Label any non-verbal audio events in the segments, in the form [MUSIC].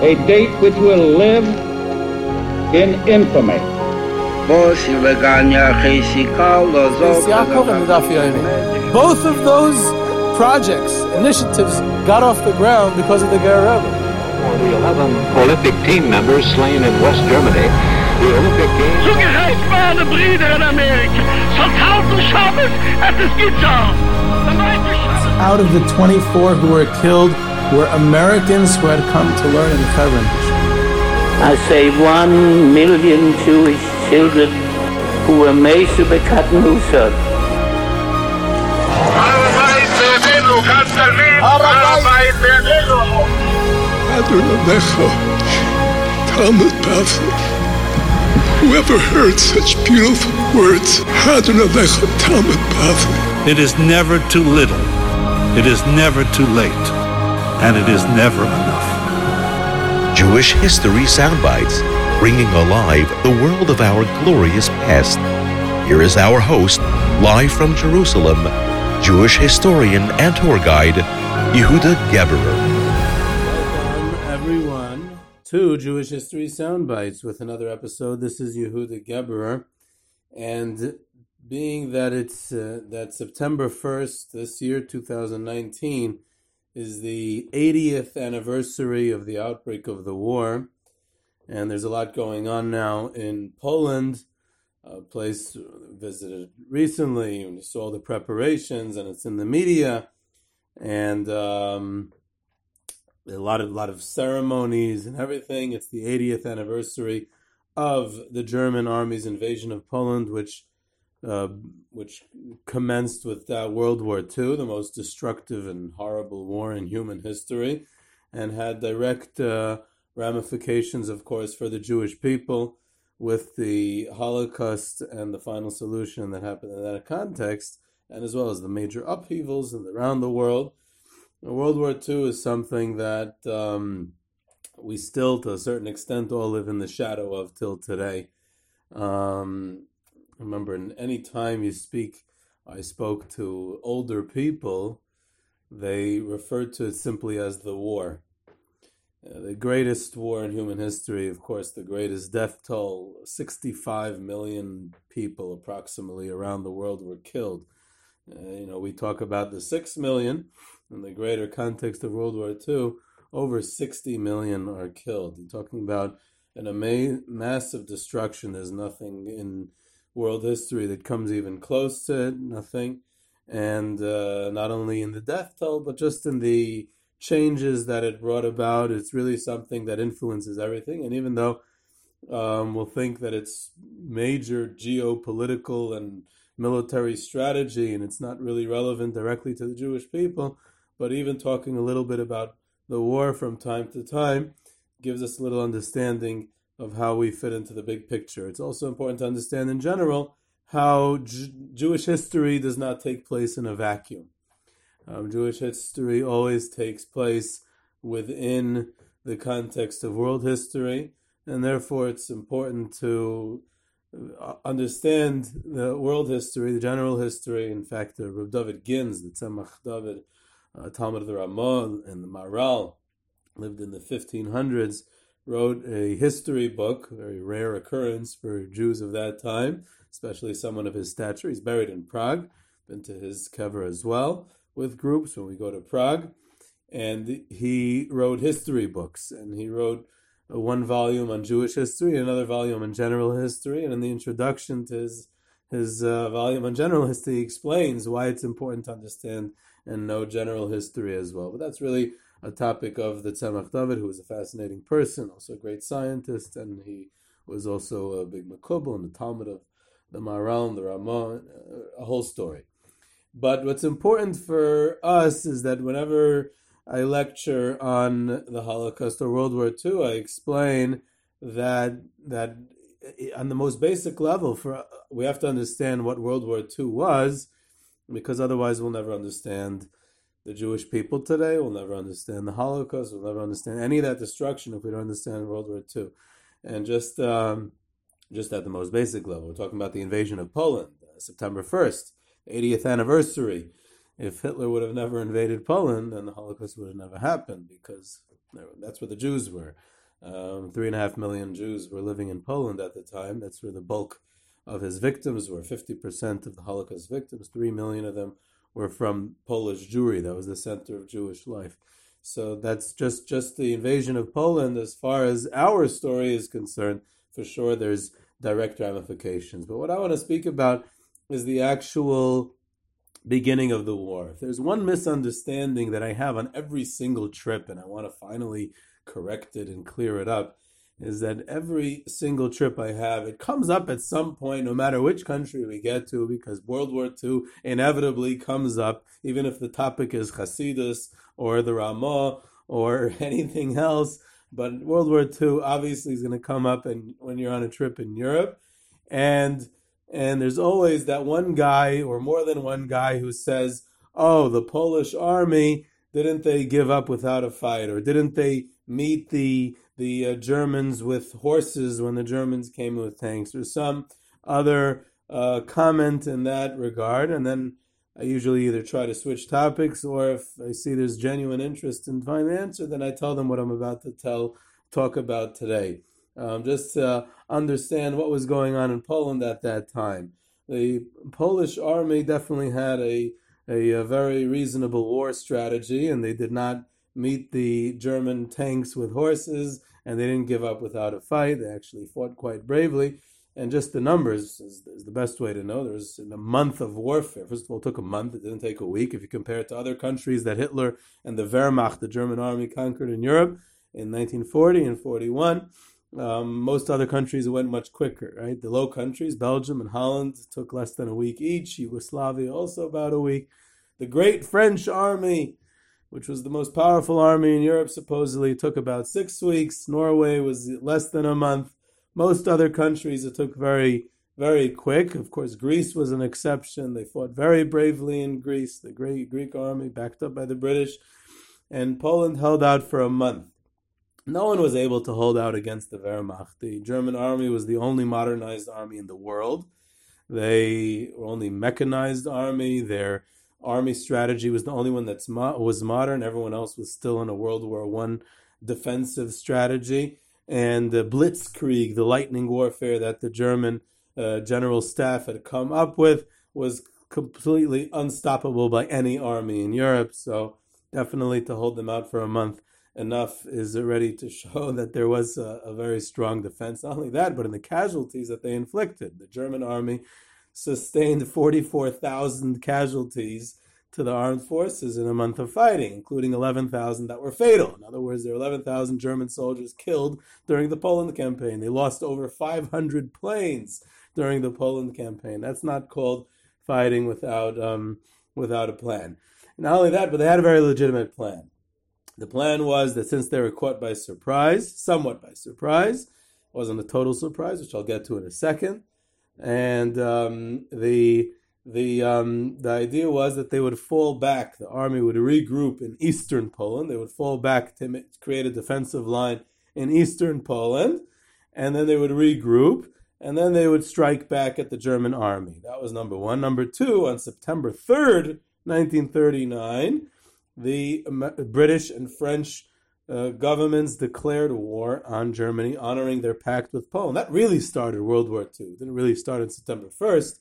A date which will live in infamy. Both of those projects, initiatives, got off the ground because of the Ger For the 11 Olympic team members slain in West Germany, the Olympic Games... Zugerecht waren Brüder in Amerika. Vertrauten Schabes, es ist Gitter. Out of the 24 who were killed were Americans who had come to learn in Hebron. I say one million Jewish children who were made to be cut loose. Whoever heard such beautiful words, It is never too little, it is never too late, and it is never enough. Jewish History Soundbites, bringing alive the world of our glorious past. Here is our host, live from Jerusalem, Jewish historian and tour guide, Yehuda Geberer. Welcome, everyone, to Jewish History Soundbites with another episode. This is Yehuda Geberer, and being that it's uh, that September 1st this year 2019 is the 80th anniversary of the outbreak of the war. And there's a lot going on now in Poland a place visited recently and saw the preparations and it's in the media. And um, a lot of lot of ceremonies and everything. It's the 80th anniversary of the German army's invasion of Poland which uh, which commenced with uh, World War II, the most destructive and horrible war in human history, and had direct uh, ramifications, of course, for the Jewish people with the Holocaust and the final solution that happened in that context, and as well as the major upheavals around the world. World War II is something that um, we still, to a certain extent, all live in the shadow of till today. Um, remember, any time you speak, I spoke to older people, they referred to it simply as the war. Uh, the greatest war in human history, of course, the greatest death toll 65 million people approximately around the world were killed. Uh, you know, we talk about the 6 million in the greater context of World War II, over 60 million are killed. You're talking about an ama- massive destruction. There's nothing in world history that comes even close to it, nothing. And uh, not only in the death toll, but just in the changes that it brought about. It's really something that influences everything. And even though um, we'll think that it's major geopolitical and military strategy and it's not really relevant directly to the Jewish people, but even talking a little bit about the war from time to time gives us a little understanding of how we fit into the big picture. It's also important to understand in general how J- Jewish history does not take place in a vacuum. Um, Jewish history always takes place within the context of world history, and therefore it's important to uh, understand the world history, the general history. In fact, uh, Rav David Gans, the Tzemach David, uh, talmid of the Ramah, and the Maharal lived in the 1500s wrote a history book, a very rare occurrence for Jews of that time, especially someone of his stature. He's buried in Prague, been to his kever as well with groups when we go to Prague. And he wrote history books, and he wrote one volume on Jewish history, another volume on general history, and in the introduction to his his uh, volume on general history, he explains why it's important to understand and know general history as well. But that's really a topic of the Tzemach David, who was a fascinating person, also a great scientist, and he was also a big makubal in the talmid of the Maharal, the Ramah, uh, a whole story. But what's important for us is that whenever I lecture on the Holocaust or World War II, I explain that that on the most basic level, for we have to understand what World War II was, because otherwise we'll never understand the Jewish people today. We'll never understand the Holocaust. We'll never understand any of that destruction if we don't understand World War II. And just um, just at the most basic level, we're talking about the invasion of Poland, uh, September 1st, 80th anniversary. if Hitler would have never invaded Poland, then the Holocaust would have never happened because that's where the Jews were. Um, three and a half million Jews were living in Poland at the time. That's where the bulk of his victims were. 50% of the Holocaust victims, three million of them were from Polish Jewry. That was the center of Jewish life. So that's just, just the invasion of Poland. As far as our story is concerned, for sure there's direct ramifications. But what I want to speak about is the actual beginning of the war. If there's one misunderstanding that I have on every single trip, and I want to finally correct it and clear it up, is that every single trip I have, it comes up at some point, no matter which country we get to, because World War II inevitably comes up, even if the topic is Hasidus or the Ramah or [LAUGHS] anything else. But World War II obviously is going to come up and when you're on a trip in Europe. And and there's always that one guy or more than one guy who says, "Oh, the Polish army didn't they give up without a fight or didn't they meet the the uh, Germans with horses when the Germans came with tanks or some other uh, comment in that regard and then I usually either try to switch topics or if I see there's genuine interest in finding the answer, then I tell them what I'm about to tell, talk about today. Um, just to understand what was going on in Poland at that time. The Polish army definitely had a, a, a very reasonable war strategy, and they did not meet the German tanks with horses, and they didn't give up without a fight. They actually fought quite bravely and just the numbers is, is, the best way to know. There There's a month of warfare. First of all, it took a month. It didn't take a week. If you compare it to other countries that Hitler and the Wehrmacht, the German army, conquered in Europe in 1940 and 41, um, most other countries went much quicker. Right, the Low Countries, Belgium and Holland, took less than a week each. Yugoslavia also about a week. The Great French Army. Which was the most powerful army in Europe, supposedly took about six weeks. Norway was less than a month most other countries, it took very, very quick. Of course, Greece was an exception. They fought very bravely in Greece, the great Greek army backed up by the British. And Poland held out for a month. No one was able to hold out against the Wehrmacht. The German army was the only modernized army in the world. They were only mechanized army. Their army strategy was the only one that mo- was modern. Everyone else was still in a World War One defensive strategy and the blitzkrieg, the lightning warfare that the German uh, general staff had come up with, was completely unstoppable by any army in Europe. So definitely to hold them out for a month enough is already to show [LAUGHS] that there was a, a very strong defense. Not only that, but in the casualties that they inflicted, the German army sustained 44,000 casualties to the armed forces in a month of fighting, including 11,000 that were fatal. In other words, there were 11,000 German soldiers killed during the Poland campaign. They lost over 500 planes during the Poland campaign. That's not called fighting without um, without a plan. Not only that, but they had a very legitimate plan. The plan was that since they were caught by surprise, somewhat by surprise, wasn't a total surprise, which I'll get to in a second, and um, the the um, the idea was that they would fall back. The army would regroup in eastern Poland. They would fall back to create a defensive line in eastern Poland, and then they would regroup, and then they would strike back at the German army. That was number one. Number two, on September third, nineteen thirty nine, the British and French uh, governments declared war on Germany, honoring their pact with Poland. That really started World War II. It didn't really start on September first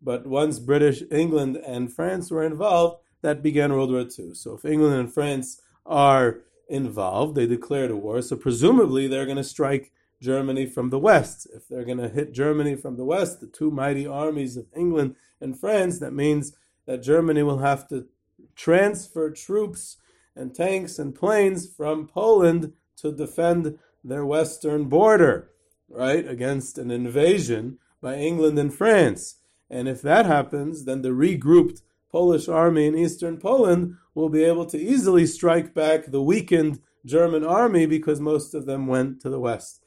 but once British, England, and France were involved, that began World War II. So if England and France are involved, they declared a war. So presumably they're going to strike Germany from the west. If they're going to hit Germany from the west, the two mighty armies of England and France, that means that Germany will have to transfer troops and tanks and planes from Poland to defend their western border, right, against an invasion by England and France. And if that happens, then the regrouped Polish army in eastern Poland will be able to easily strike back the weakened German army because most of them went to the west.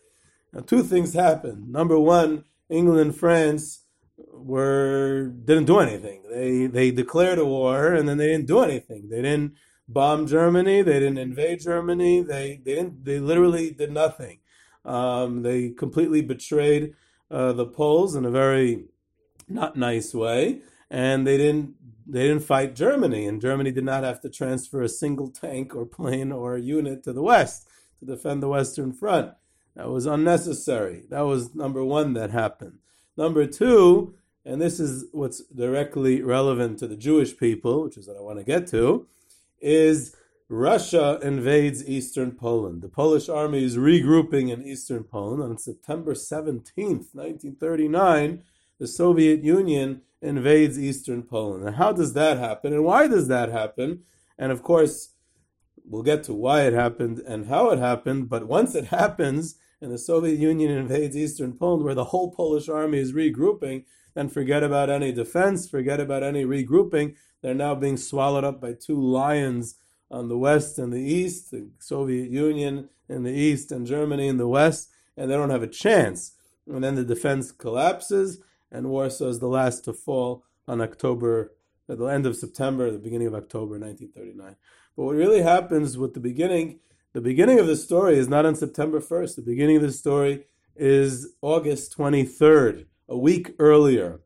Now, two things happened. Number one, England and France were didn't do anything. They they declared a war and then they didn't do anything. They didn't bomb Germany. They didn't invade Germany. They they didn't. They literally did nothing. Um, they completely betrayed uh, the Poles in a very not nice way. and they didn't they didn't fight Germany, and Germany did not have to transfer a single tank or plane or unit to the west to defend the Western Front. That was unnecessary. That was number one that happened. Number two, and this is what's directly relevant to the Jewish people, which is what I want to get to, is Russia invades eastern Poland. The Polish army is regrouping in eastern Poland. On September 17th, 1939, the Soviet Union invades eastern Poland. And how does that happen? And why does that happen? And of course, we'll get to why it happened and how it happened. But once it happens and the Soviet Union invades eastern Poland, where the whole Polish army is regrouping, then forget about any defense, forget about any regrouping. They're now being swallowed up by two lions on the west and the east, the Soviet Union in the east and Germany in the west, and they don't have a chance. And then the defense collapses, and Warsaw is the last to fall on October, at the end of September, the beginning of October 1939. But what really happens with the beginning, the beginning of the story is not on September 1st. The beginning of the story is August 23rd, a week earlier.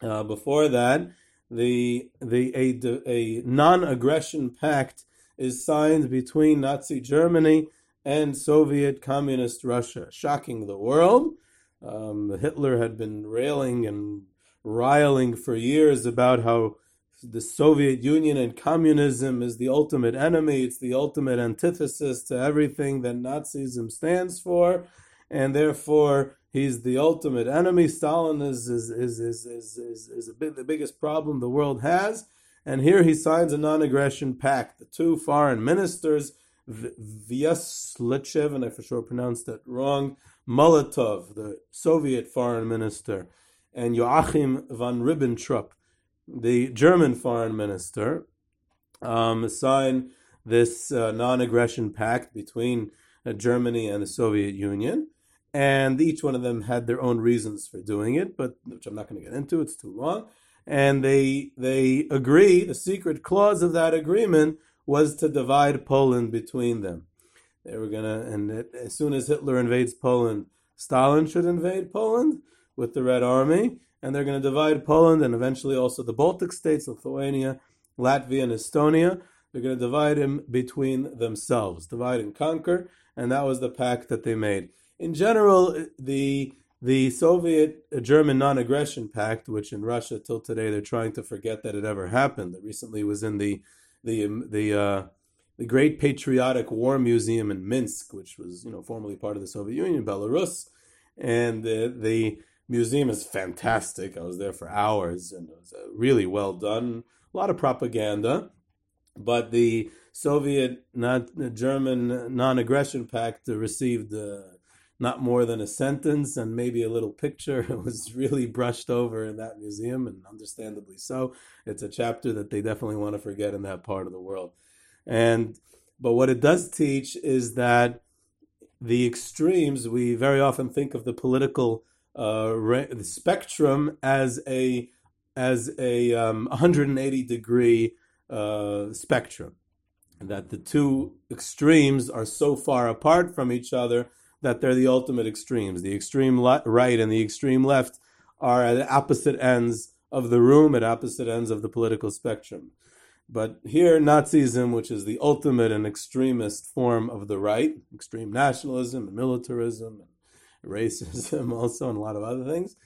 Uh, before that, the the a, a non-aggression pact is signed between Nazi Germany and Soviet Communist Russia, shocking the world. Um, Hitler had been railing and riling for years about how the Soviet Union and communism is the ultimate enemy. It's the ultimate antithesis to everything that Nazism stands for, and therefore he's the ultimate enemy. Stalin is is is is is, is, is big, the biggest problem the world has. And here he signs a non-aggression pact. The two foreign ministers, Vyazlichev, and I for sure pronounced that wrong, Molotov, the Soviet foreign minister, and Joachim von Ribbentrop, the German foreign minister, um, sign this uh, non-aggression pact between uh, Germany and the Soviet Union and each one of them had their own reasons for doing it, but which I'm not going to get into. It's too long. And they they agree. The secret clause of that agreement was to divide Poland between them. They were gonna, and it, as soon as Hitler invades Poland, Stalin should invade Poland with the Red Army, and they're going to divide Poland and eventually also the Baltic states, Lithuania, Latvia, and Estonia. They're going to divide him between themselves, divide and conquer, and that was the pact that they made in general, the the Soviet German non-aggression pact, which in Russia till today they're trying to forget that it ever happened, that recently was in the the the uh, the Great Patriotic War Museum in Minsk, which was you know formerly part of the Soviet Union, Belarus, and the, the museum is fantastic. I was there for hours, and it was uh, really well done. A lot of propaganda, but the Soviet not German non-aggression pact received. Uh, not more than a sentence and maybe a little picture. [LAUGHS] It was really brushed over in that museum, and understandably so. It's a chapter that they definitely want to forget in that part of the world. And but what it does teach is that the extremes. We very often think of the political uh, the spectrum as a as a um, 180 degree uh, spectrum, that the two extremes are so far apart from each other that they're the ultimate extremes. The extreme le- right and the extreme left are at opposite ends of the room, at opposite ends of the political spectrum. But here, Nazism, which is the ultimate and extremist form of the right, extreme nationalism and militarism and racism, [LAUGHS] also, and a lot of other things,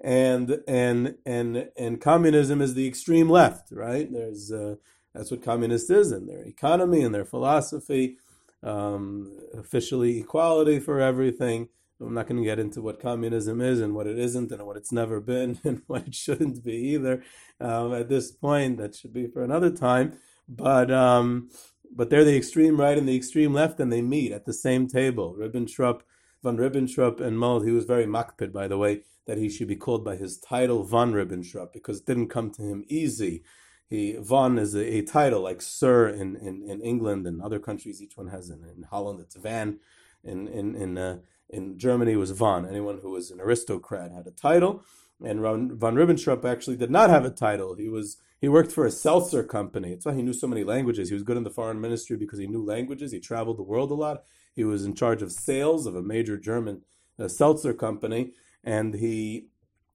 and and and and communism is the extreme left, right? There's uh, that's what communist is in their economy and their philosophy um, officially equality for everything. I'm not going to get into what communism is and what it isn't and what it's never been [LAUGHS] and what it shouldn't be either. Um, at this point, that should be for another time. But um, but they're the extreme right and the extreme left, and they meet at the same table. Ribbentrop, von Ribbentrop, and Mold. He was very makpid, by the way, that he should be called by his title von Ribbentrop because it didn't come to him easy he von is a, a, title like sir in, in, in England and other countries. Each one has in, in Holland it's van. In in in uh, in Germany was von. Anyone who was an aristocrat had a title. And von Ribbentrop actually did not have a title. He was he worked for a seltzer company. It's why he knew so many languages. He was good in the foreign ministry because he knew languages. He traveled the world a lot. He was in charge of sales of a major German uh, seltzer company, and he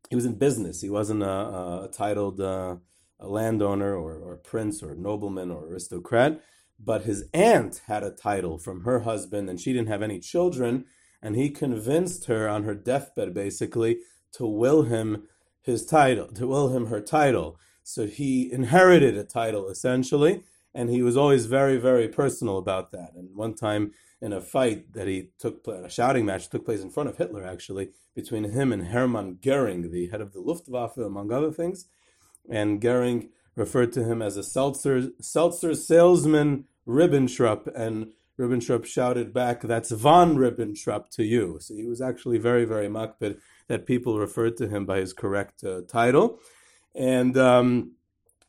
he was in business. He wasn't a, a titled uh, a landowner or, or prince or nobleman or aristocrat, but his aunt had a title from her husband, and she didn't have any children. And he convinced her on her deathbed, basically, to will him his title, to will him her title. So he inherited a title essentially, and he was always very, very personal about that. And one time in a fight that he took, a shouting match took place in front of Hitler, actually, between him and Hermann Goering, the head of the Luftwaffe, among other things. And Goering referred to him as a seltzer, seltzer salesman Ribbentrop, and Ribbentrop shouted back, "That's von Ribbentrop to you." So he was actually very, very makpid that people referred to him by his correct uh, title, and um,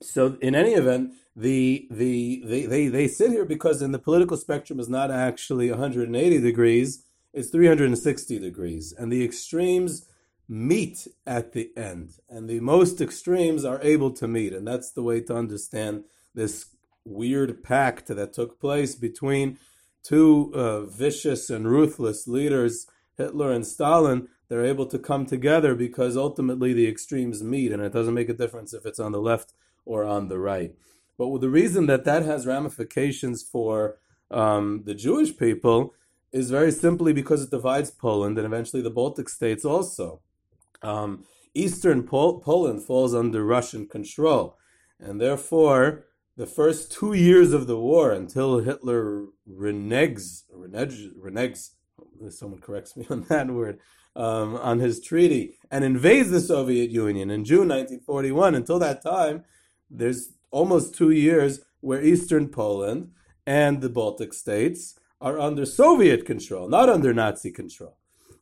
so in any event, the the they, they they sit here because in the political spectrum is not actually 180 degrees; it's 360 degrees, and the extremes meet at the end, and the most extremes are able to meet, and that's the way to understand this weird pact that took place between two uh, vicious and ruthless leaders, Hitler and Stalin. They're able to come together because ultimately the extremes meet, and it doesn't make a difference if it's on the left or on the right. But the reason that that has ramifications for um, the Jewish people is very simply because it divides Poland and eventually the Baltic states also. Um, Eastern Pol- Poland falls under Russian control, and therefore the first two years of the war until Hitler reneges, reneges, reneges someone corrects me [LAUGHS] on that word, um, on his treaty and invades the Soviet Union in June 1941. Until that time, there's almost two years where Eastern Poland and the Baltic states are under Soviet control, not under Nazi control.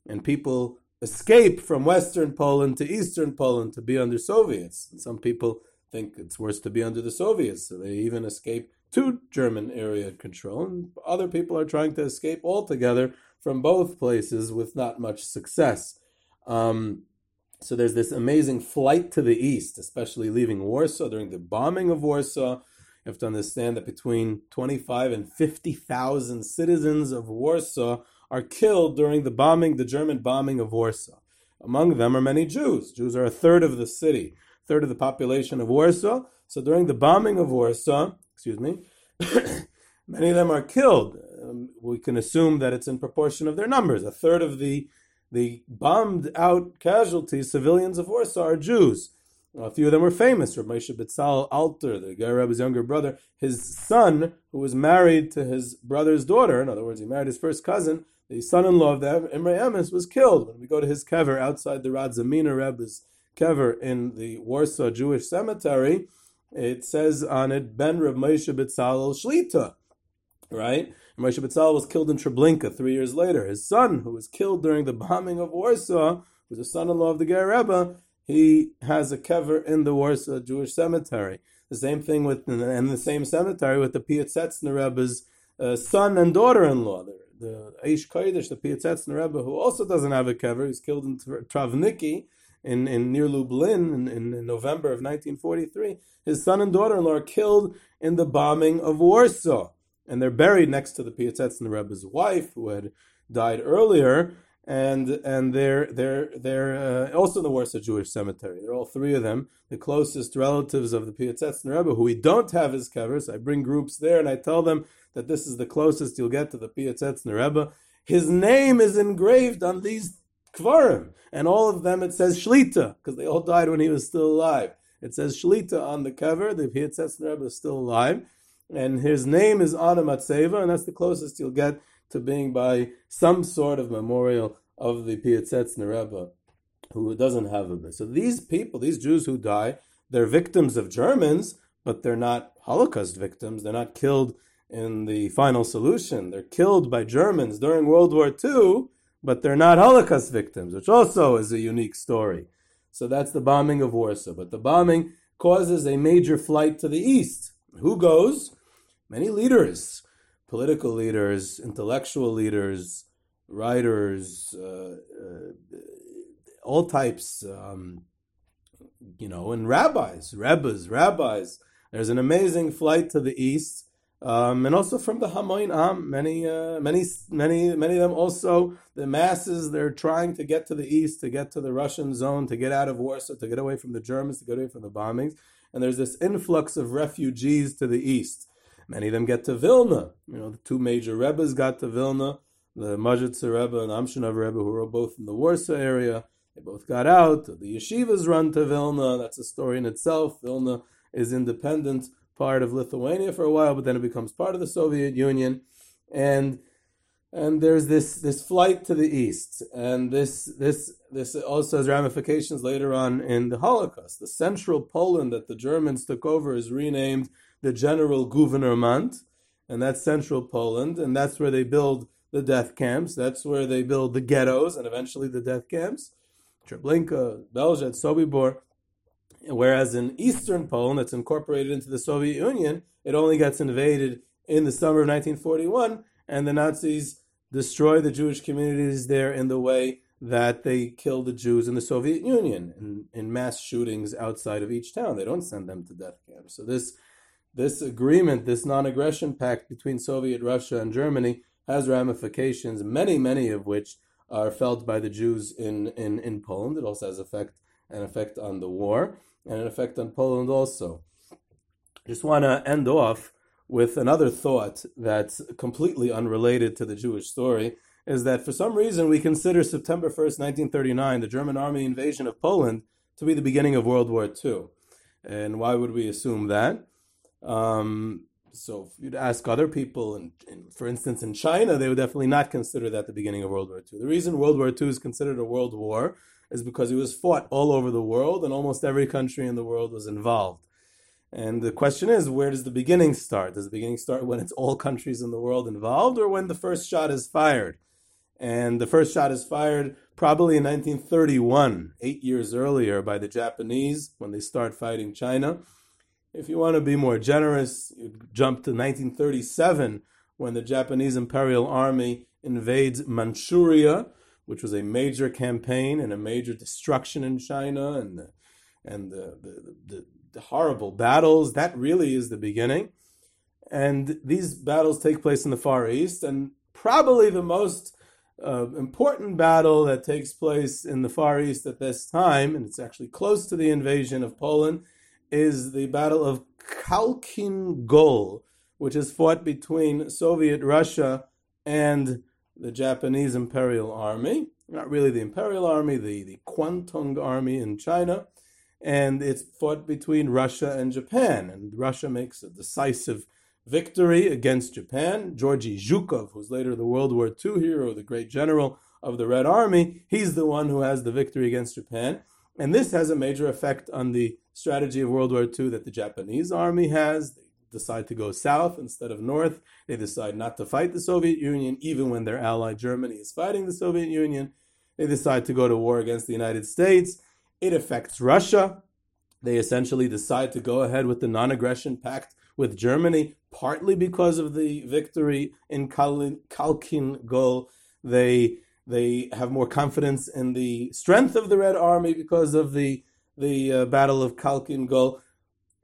And people escape from Western Poland to Eastern Poland to be under Soviets. Some people think it's worse to be under the Soviets, so they even escape to German area control. And other people are trying to escape altogether from both places with not much success. Um, so there's this amazing flight to the east, especially leaving Warsaw during the bombing of Warsaw. You have to understand that between 25 and 50,000 citizens of Warsaw are killed during the bombing, the German bombing of Warsaw. Among them are many Jews. Jews are a third of the city third of the population of Warsaw. So during the bombing of Warsaw, excuse me, [COUGHS] many of them are killed. Um, we can assume that it's in proportion of their numbers. A third of the the bombed out casualties, civilians of Warsaw, are Jews. A few of them were famous. Rabbi Betzalel Alter, the Ger Rebbe's younger brother, his son, who was married to his brother's daughter, in other words, he married his first cousin, the son-in-law of the Imre Emes, was killed. When we go to his kever outside the Radziminer Rebbe's kever in the Warsaw Jewish Cemetery, it says on it Ben Reb Moshe Betzalel Shlita, right? Moshe Betzalel was killed in Treblinka three years later. His son, who was killed during the bombing of Warsaw, was the son-in-law of the Ger Rebbe. He has a kever in the Warsaw Jewish Cemetery. The same thing with, and the same cemetery with the Piasetzner Rebbe's uh, son and daughter-in-law. The, the Aish Kodesh, the Piasetzner Rebbe, who also doesn't have a kever, he's killed in Trawniki in, in near Lublin in, in, November of 1943. His son and daughter-in-law are killed in the bombing of Warsaw, and they're buried next to the Piasetzner Rebbe's wife, who had died earlier, and and they're they're they're uh, also in the Warsaw Jewish Cemetery. They're all three of them, the closest relatives of the Piasetzner Rebbe, who we don't have his kevers. I bring groups there, and I tell them that this is the closest you'll get to the Piasetzner Rebbe. His name is engraved on these Kvarim. And all of them it says Shlita, because they all died when he was still alive. It says Shlita on the kever, the Piasetzner Rebbe is still alive. And his name is Anna Matseva, and that's the closest you'll get to being by some sort of memorial of the Piasetzner Rebbe, who doesn't have a bit. So these people, these Jews who die, they're victims of Germans, but they're not Holocaust victims. They're not killed in the final solution. They're killed by Germans during World War II, but they're not Holocaust victims, which also is a unique story. So that's the bombing of Warsaw. But the bombing causes a major flight to the east. Who goes? Many leaders, political leaders, intellectual leaders, writers, uh, uh, all types, um, you know, and rabbis, rabbis, rabbis. There's an amazing flight to the east Um, and also from the Hamoin Am, many, uh, many, many, many of them also the masses. They're trying to get to the east, to get to the Russian zone, to get out of Warsaw, to get away from the Germans, to get away from the bombings. And there's this influx of refugees to the east. Many of them get to Vilna. You know, the two major rebbes got to Vilna, the Modzitzer Rebbe and Amshinov Rebbe, who were both in the Warsaw area. They both got out. The yeshivas run to Vilna. That's a story in itself. Vilna is independent part of Lithuania for a while, but then it becomes part of the Soviet Union, and and there's this this flight to the east, and this this this also has ramifications later on in the Holocaust. The central Poland that the Germans took over is renamed the General Gouvernement, and that's central Poland, and that's where they build the death camps. That's where they build the ghettos and eventually the death camps. Treblinka, Belzec, Sobibor. Whereas in eastern Poland, that's incorporated into the Soviet Union, it only gets invaded in the summer of 1941, and the Nazis destroy the Jewish communities there in the way that they kill the Jews in the Soviet Union in, in mass shootings outside of each town. They don't send them to death camps. So this this agreement, this non-aggression pact between Soviet Russia and Germany has ramifications, many, many of which are felt by the Jews in, in, in Poland. It also has effect an effect on the war and an effect on Poland also. Just want to end off with another thought that's completely unrelated to the Jewish story is that for some reason we consider September 1st, 1939, the German army invasion of Poland, to be the beginning of World War II. And why would we assume that? Um, so if you'd ask other people, and, for instance, in China, they would definitely not consider that the beginning of World War II. The reason World War II is considered a world war is because it was fought all over the world, and almost every country in the world was involved. And the question is, where does the beginning start? Does the beginning start when it's all countries in the world involved, or when the first shot is fired? And the first shot is fired probably in 1931, eight years earlier, by the Japanese when they start fighting China. If you want to be more generous, you jump to 1937 when the Japanese Imperial Army invades Manchuria which was a major campaign and a major destruction in China and the, and the, the, the, the horrible battles. That really is the beginning. And these battles take place in the Far East, and probably the most uh, important battle that takes place in the Far East at this time, and it's actually close to the invasion of Poland, is the Battle of Khalkhin Gol, which is fought between Soviet Russia and the Japanese Imperial Army, not really the Imperial Army, the, the Kwantung Army in China, and it's fought between Russia and Japan. And Russia makes a decisive victory against Japan. Georgy Zhukov, who's later the World War II hero, the great general of the Red Army, he's the one who has the victory against Japan. And this has a major effect on the strategy of World War II that the Japanese army has decide to go south instead of north. They decide not to fight the Soviet Union, even when their ally Germany is fighting the Soviet Union. They decide to go to war against the United States. It affects Russia. They essentially decide to go ahead with the non aggression pact with Germany, partly because of the victory in Khalkhin Gol. They they have more confidence in the strength of the Red Army because of the the uh, Battle of Khalkhin Gol.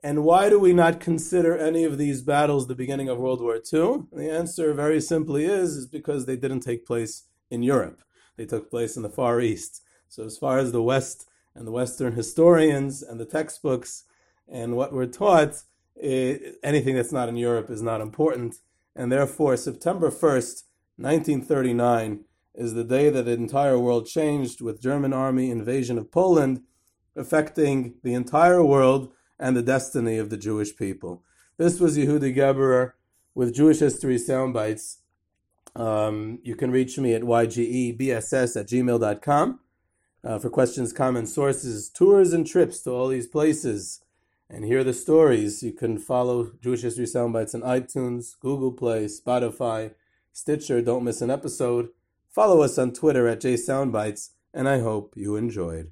And why do we not consider any of these battles the beginning of World War II? The answer very simply is, is because they didn't take place in Europe. They took place in the Far East. So as far as the West and the Western historians and the textbooks and what we're taught, it, anything that's not in Europe is not important. And therefore, September 1st, 1939, is the day that the entire world changed with German army invasion of Poland, affecting the entire world and the destiny of the Jewish people. This was Yehuda Geberer with Jewish History Soundbites. Um, you can reach me at ygebss at gmail.com uh, for questions, comments, sources, tours, and trips to all these places and hear the stories. You can follow Jewish History Soundbites on iTunes, Google Play, Spotify, Stitcher. Don't miss an episode. Follow us on Twitter at JSoundbites, and I hope you enjoyed.